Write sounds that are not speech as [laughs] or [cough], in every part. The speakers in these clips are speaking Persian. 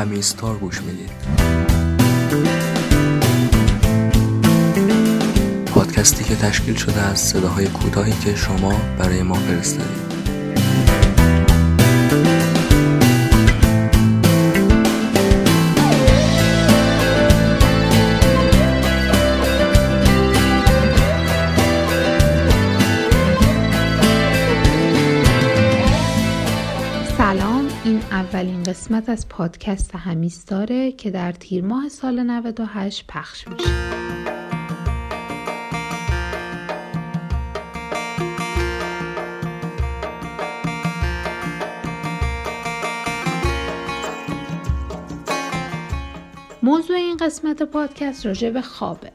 همیستار گوش می‌دید. پادکستی که تشکیل شده از صداهای کوتاهی که شما برای ما فرستادید. قسمت از پادکست همیستاره که در تیر ماه سال 98 پخش میشه. موضوع این قسمت پادکست راجع به خوابه.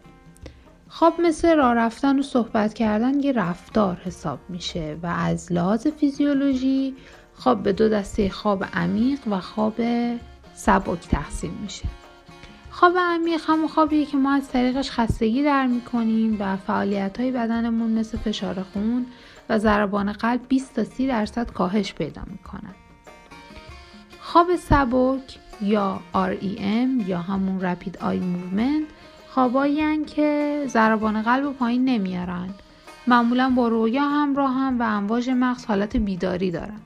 خواب مثل راه رفتن و صحبت کردن یه رفتار حساب میشه و از لحاظ فیزیولوژی خواب به دو دسته خواب عمیق و خواب سبک تقسیم میشه. خواب عمیق همون خوابیه که ما از طریقش خستگی در می‌کنیم و فعالیت های بدنمون مثل فشار خون و ضربان قلب 20 تا 30 درصد کاهش پیدا می‌کنن. خواب سبک یا REM یا همون Rapid Eye Movement خوابایی که ضربان قلب پایین نمیارن. معمولا با رویا همراه هم و امواج مغز حالت بیداری دارن.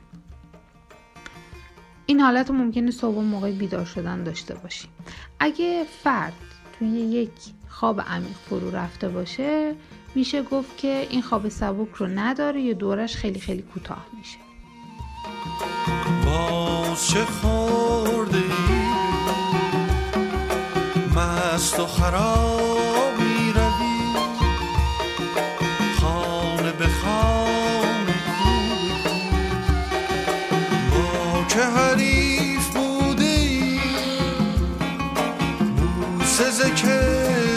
این حالت رو ممکنه صبح موقع بیدار شدن داشته باشیم. اگه فرد توی یک خواب عمیق فرو رفته باشه میشه گفت که این خواب سبک رو نداره یا دورش خیلی خیلی کوتاه میشه. باز چه خورده مست و خراب. بوسه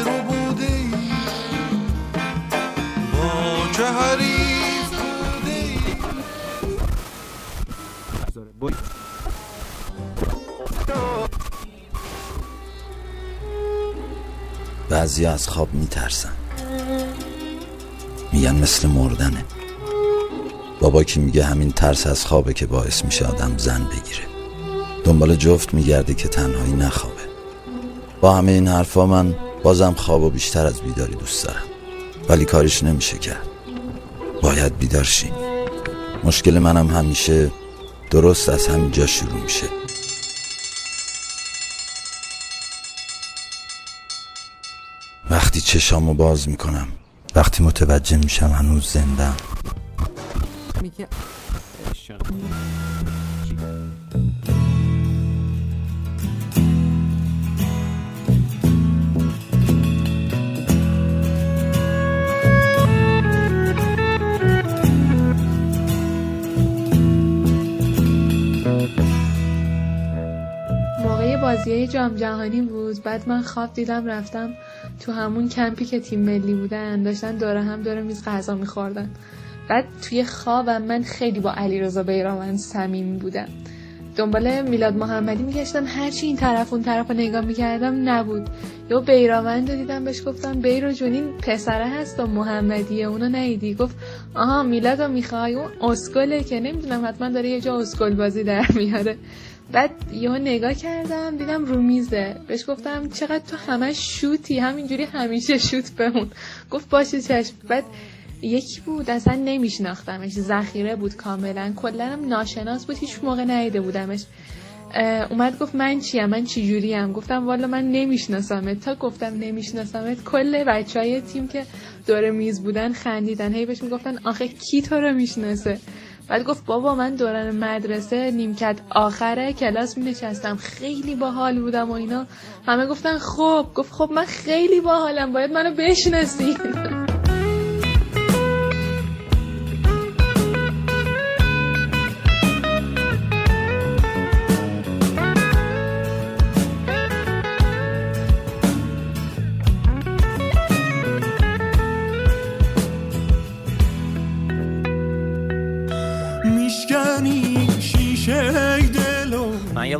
رو بوده ای. با چه حریف بوده ای. بعضی از خواب میترسن. میگن مثل مردنه. بابا که میگه همین ترس از خوابه که باعث میشه آدم زن بگیره. دنبال جفت میگرده که تنهایی نخوابه با همه این حرفا من بازم خواب و بیشتر از بیداری دوست دارم. ولی کارش نمیشه کرد. باید بیدار شی مشکل منم همیشه درست از همینجا شروع میشه. وقتی چشامو باز می‌کنم وقتی متوجه میشم هنوز زندم. بازی جام جهانی بود. بعد من خواب دیدم رفتم تو همون کمپی که تیم ملی بودن. داشتن داره هم داره میز غذا میخوردن. بعد توی خوابم من خیلی با علیرضا بیرانوند صمیمی بودم. دنبال میلاد محمدی میگشتم. هرچی این طرف اون طرف رو نگاه می‌کردم نبود. یا بیرانوند رو دیدم بهش گفتم بیرو جون این پسره هست و محمدیه اونو نیدی گفت آها میلاد رو می‌خوای؟ اون اسکله که نمی‌دونم حتما داره یه جا اسکل بازی در میاره. بعد یهو نگاه کردم دیدم رو میزه. بهش گفتم چقدر تو همش شوتی همینجوری همیشه شوت بمون. گفت باشه چشم. بعد یکی بود اصلا نمیشناختمش. ذخیره بود کاملا. کلا ناشناس بود هیچ موقع ندیده بودمش. اومد گفت من چیم؟ من چی جوریم؟ گفتم والا من نمیشناسمت. تا گفتم نمیشناسمت کل بچه های تیم که دور میز بودن خندیدن. هی بهش می‌گفتن آخه کی تو رو می‌شناسه؟ بعد گفت بابا من دوران مدرسه نیمکت آخره کلاس می نشستم خیلی باحال بودم و اینا. همه گفتن خب. گفت خب من خیلی باحالم. باید منو بشناسی. [laughs]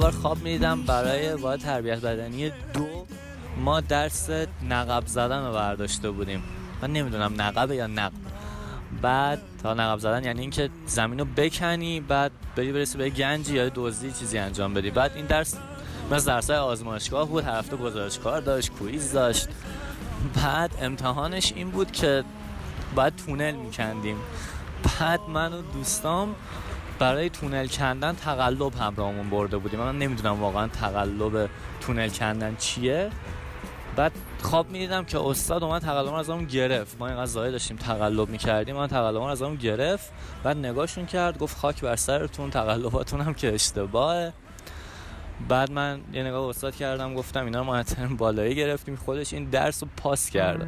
بار خواب می‌دیدم برای با تربیت بدنی دو. ما درس نقب زدن رو برداشته بودیم. من نمی‌دونم نقب یا نقب. بعد تا نقب زدن یعنی اینکه زمین رو بکنی بعد بری برسی به گنجی یا دزدی چیزی انجام بدی. بعد این درس مثل درس آزمایشگاه بود هر هفته گزارش کار داشت کویز داشت. بعد امتحانش این بود که بعد تونل میکندیم. بعد من و دوستام برای تونل کندن تقلب همراهمون برده بودیم. من نمی‌دونم واقعا تقلب تونل کندن چیه. بعد خواب می‌دیدم که استاد اومد تقلب از همون گرفت. ما اینقدر زایه داشتیم تقلب می‌کردیم من تقلب از همون گرفت. بعد نگاهشون کرد گفت خاک بر سرتون تقلباتون هم که اشتباهه. بعد من یه نگاه استاد کردم گفتم اینا رو ترم بالایی گرفتیم. خودش این درس رو پاس کرده.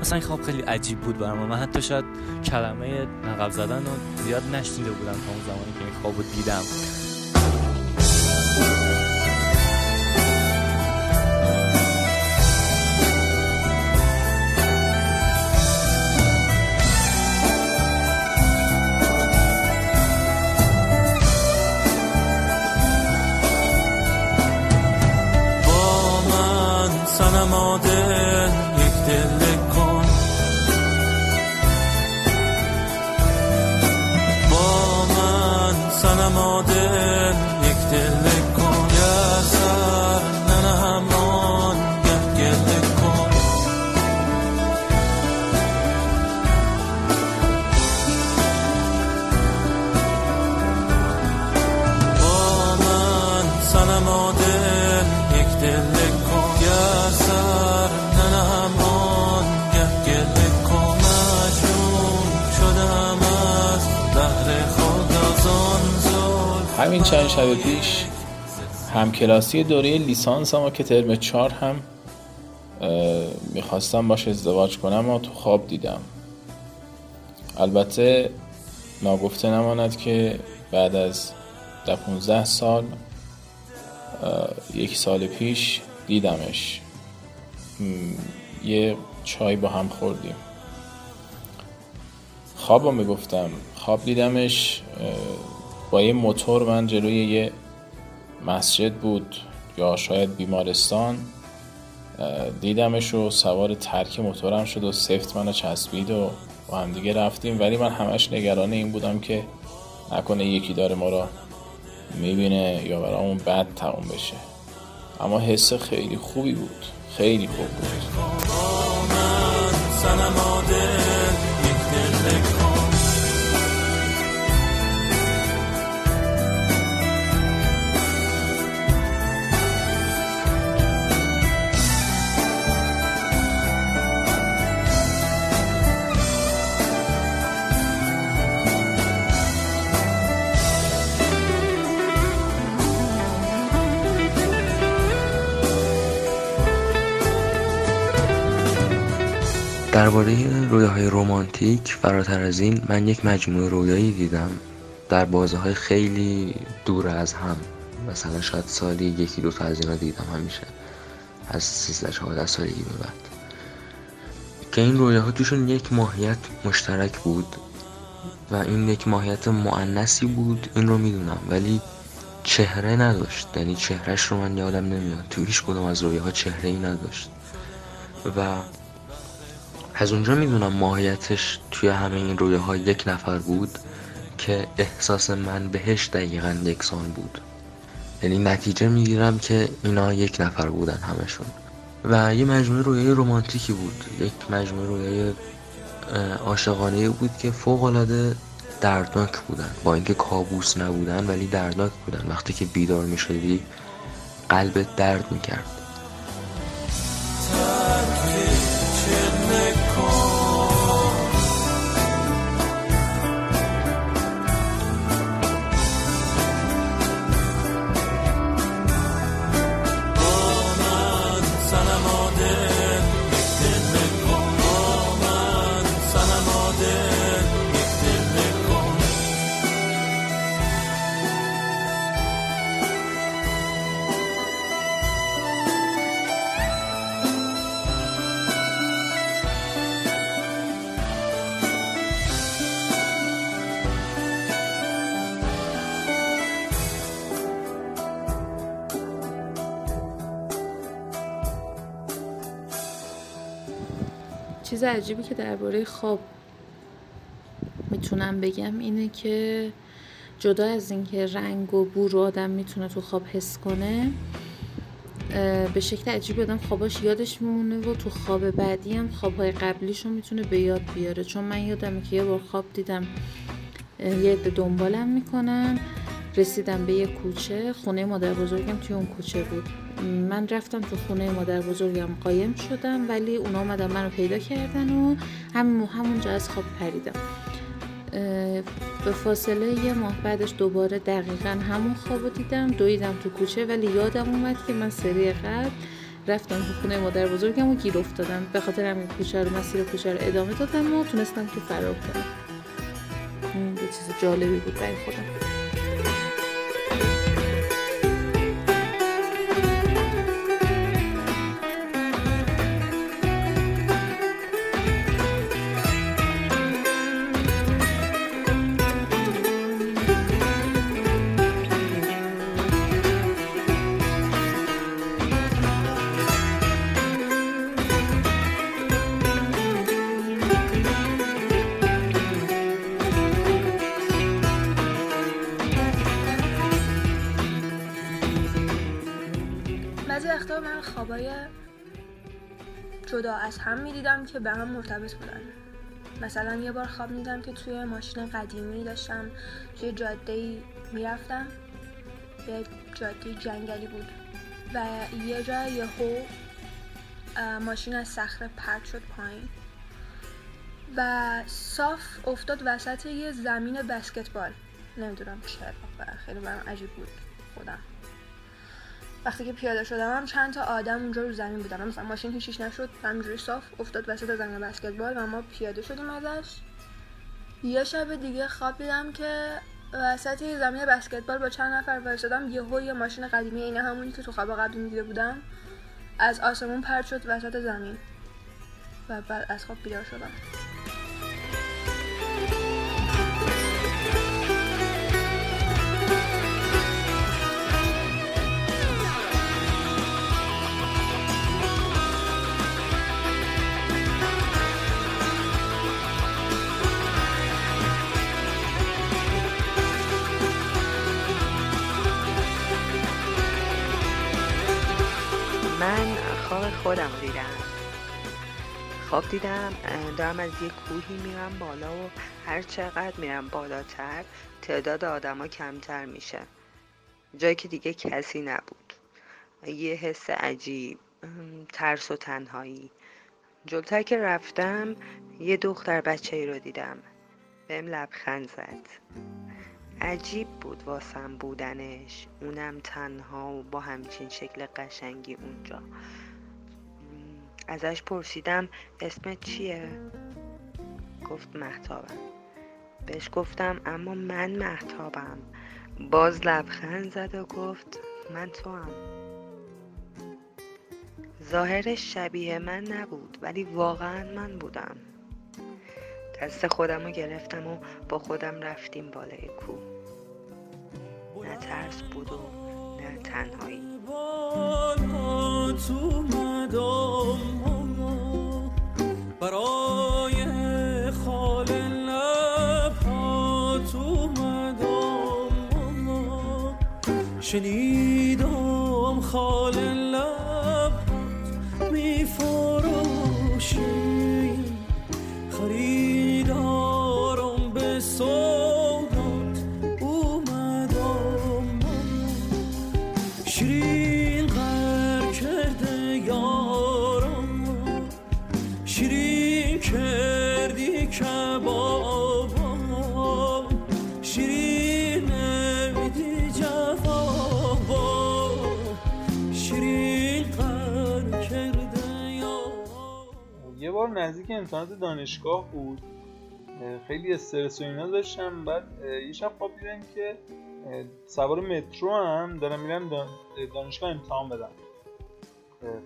مثلا این خواب خیلی عجیب بود برام. من حتی شاید کلمه نقب زدن رو زیاد نشنیده بودم تا اون زمانی که این خواب رو دیدم. سنم آدل یک دل همین چند شب پیش همکلاسی دوره لیسانس ما که ترم چهار هم می‌خواستم باش ازدواج کنم و تو خواب دیدم. البته ناگفته نماند که بعد از ده 15 سال یک سال پیش دیدمش. یه چای با هم خوردیم. خواب رو می‌گفتم. خواب دیدمش با یه موتور من جلوی یه مسجد بود یا شاید بیمارستان. دیدمش و سوار ترک موتورم شد و سفت منو چسبید و با هم دیگه رفتیم. ولی من همش نگران این بودم که نکنه یکی داره ما را می‌بینه یا برامون بد تموم بشه. اما حس خیلی خوبی بود. خیلی خوب بود. درباره رویاهای رمانتیک فراتر از این من یک مجموعه رویایی دیدم در بازه های خیلی دور از هم. مثلا شاید سالی یکی دو تا از اینا دیدم همیشه. از سیزده چهارده سالگی به بعد. که این رویاها توشون یک ماهیت مشترک بود و این یک ماهیت معنسی بود این رو می‌دونم. ولی چهره نداشت. یعنی چهرش رو من یادم نمیاد. تو هیچ کدوم از رویاها چهره ای نداشت. و از اونجا می‌دونم ماهیتش توی همه این رویه ها یک نفر بود که احساس من بهش دقیقا یکسان بود. یعنی نتیجه می‌گیرم که اینا یک نفر بودن همشون. و یه مجموعه رویای رومانتیکی بود. یک مجموعه رویای عاشقانه بود که فوق العاده دردناک بودن. با اینکه کابوس نبودن ولی دردناک بودن. وقتی که بیدار می‌شدی قلبت درد می‌کرد. چیز عجیبی که درباره خواب می‌تونم بگم اینه که جدا از اینکه رنگ و بو رو آدم می‌تونه تو خواب حس کنه به شکل عجیب آدم خواباش یادش میمونه و تو خواب بعدی هم خوابهای قبلیش رو می‌تونه به یاد بیاره. چون من یادمه که یه بار خواب دیدم یه عده دنبالم می‌کنن رسیدم به یه کوچه خونه مادر بزرگم توی اون کوچه بود. من رفتم تو خونه مادر بزرگم قایم شدم ولی اونا آمدن منو پیدا کردن و همین همونجا از خواب پریدم. به فاصله یه ماه بعدش دوباره دقیقا همون خواب دیدم دویدم تو کوچه ولی یادم اومد که من سری قبل رفتم تو خونه مادر بزرگم و گیر افتادم. به خاطر همین کوچه رو مسیر کوچه رو ادامه دادم و تونستم که فرار کنم. یه چیز جالبی بود برای خودم. از هم می‌دیدم که به هم مرتبط بودن. مثلا یه بار خواب میدم که توی ماشین قدیمی داشتم توی جاده می‌رفتم. یه جاده جنگلی بود و یه جا یهو ماشین از صخره پرد شد پایین و صاف افتاد وسط یه زمین بسکتبال. نمی‌دونم چرا خیلی برام عجیب بود خودم. وقتی که پیاده شدم هم چند تا آدم اونجا رو زمین بودن. مثلا ماشین هیچیش نشد همینجوری صاف افتاد وسط زمین بسکتبال و ما پیاده شدیم ازش. یه شب دیگه خواب دیدم که وسط زمین بسکتبال با چند نفر وایسادم یهو یه ماشین قدیمی اینه همونی که تو خواب قبلی دیده بودم از آسمون پرد شد وسط زمین. و بعد از خواب بیدار شدم. خودم دیدم. خواب دیدم دارم از یه کوهی میرم بالا و هر چقدر میرم بالاتر تعداد آدما کمتر میشه. جایی که دیگه کسی نبود. یه حس عجیب ترس و تنهایی. جلوتر که رفتم یه دختر بچه ای رو دیدم. بهم لبخند زد. عجیب بود واسم بودنش. اونم تنها و با همچین شکل قشنگی اونجا. ازش پرسیدم اسمت چیه؟ گفت محتابم بهش گفتم اما من محتابم باز لبخند زد و گفت من تو هم. ظاهرش شبیه من نبود ولی واقعا من بودم. دست خودم رو گرفتم و با خودم رفتیم بالای کو نه ترس بود و نه تنهایی. برای خال لب تو مدام شنیدم خال امتحانات دانشگاه بود. خیلی استرس و اینا داشتم. بعد یه شب خواب دیدم که سوار مترو هم دارم میرم دانشگاه امتحان بدم.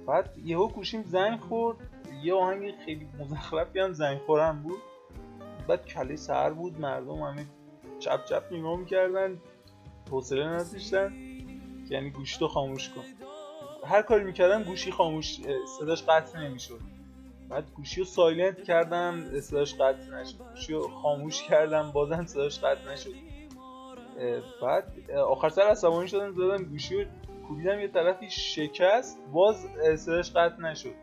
بعد یهو گوشیم زنگ خورد. یه آهنگ خیلی مزخرفی هم زنگ خورم بود. بعد کله سر بود. مردم همه چپ چپ نگاه می‌کردن. حوصله نداشتن. یعنی گوشی تو خاموش کن. هر کاری می‌کردم گوشی خاموش صداش قطع نمی‌شد. بعد گوشی رو سایلنت کردم صداش قطع نشد. گوشی رو خاموش کردم بازم صداش قطع نشد. بعد آخر سر عصبانی شدم زدم گوشی رو کوبیدم یه طرفی شکست باز صداش قطع نشد.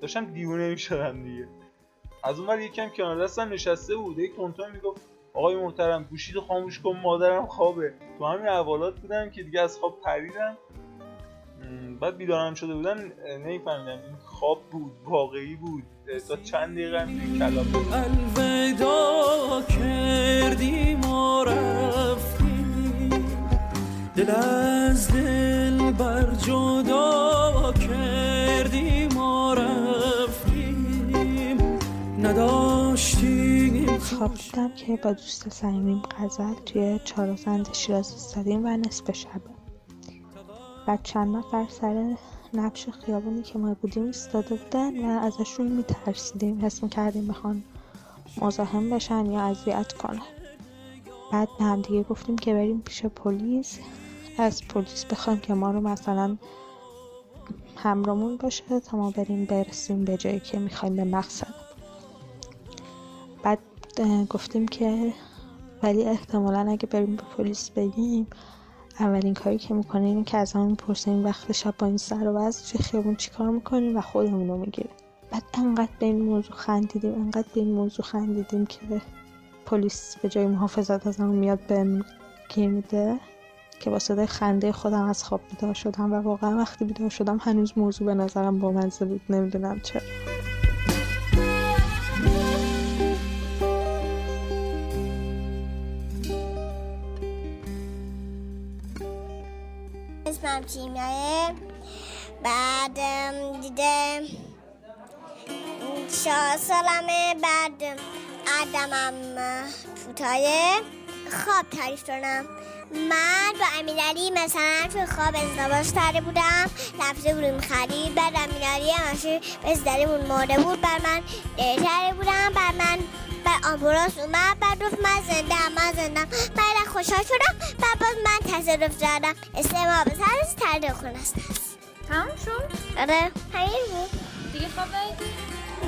داشتم دیوونه می‌شدم دیگه. از اون یکم کنار دستم نشسته بود. یک تونتون می‌گفت آقای محترم گوشی خاموش کن مادرم خوابه. تو همین اولات بودم که دیگه از خواب پریدم. بعد بیدارم شده بودم نمیفهمیدم این خواب بود واقعی بود. تا چند دقیقه هم کلام الودا کردی ما رفتی دل از دل بر جدا کردی ما رفتیم. نداشتیم خواب که با دوست صمیمیم غزل توی چهارزند شیراز استادیم و نصف شبه و چند نفر سر نبش خیابونی که ما بودیم ایستاده بودن و ازشون میترسیدیم. حس می‌کردیم بخوان مزاحم بشن یا اذیت کنن. بعد به هم دیگه گفتیم که بریم پیش پلیس. از پلیس بخوایم که ما رو مثلا همرامون باشه تا ما بریم برسیم به جایی که می‌خوایم به مقصد. بعد گفتیم که ولی احتمالا اگه بریم به پلیس بگیم اولین کاری که می‌کنه اینه که از همون می‌پرسه وقت شب با این سر و چه خیابون چیکار می‌کنیم و خودمون رو می‌گیره بعد انقدر به این موضوع خندیدیم انقدر به این موضوع خندیدیم که پلیس به جای محافظت از همون میاد به گیر میده که با صدای خنده خودم از خواب بیدار شدم و واقعا وقتی بیدار شدم هنوز موضوع به نظرم با منزه بود نمی‌دونم چرا. اسمم کیمیاه بعد دیده چهار سالمه. بعد عدمم فوتایه خواب تعریف کنم. من با امیرالی مثلا تو خواب ازدواج کرده بودم. رفته بودیم خرید بعد امیرالی همشه به مرده بود. بر من دیره بودم. بر من آمبولانس اومد بعد گفت من زنده هم من زنده بعد خوشحال شدم بعد باز من تصرف کردم استعمال به سرس ترده خونه است تمام شد؟ آره همین بود دیگه خواب؟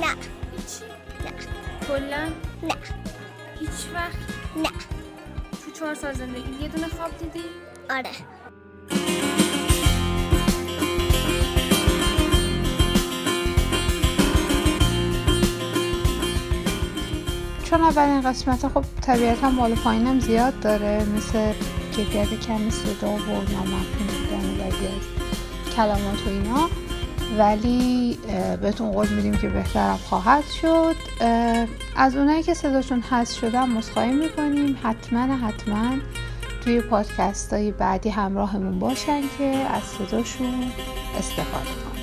نه هیچی؟ نه کلا؟ نه هیچ وقت؟ نه تو چهار سال زندگی یه دونه خواب دیدی؟ آره چون اولین قسمت خب طبیعتا بالا پایینم زیاد داره. مثل کیفیت کمی صدا و نامفهوم بودن بعضی کلمات و اینا. ولی بهتون قول میدیم که بهترم خواهد شد. از اونایی که صداشون هست شدن مسخواهی می‌کنیم. حتما حتما توی پادکست های بعدی همراهمون باشن که از صداشون استفاده کنیم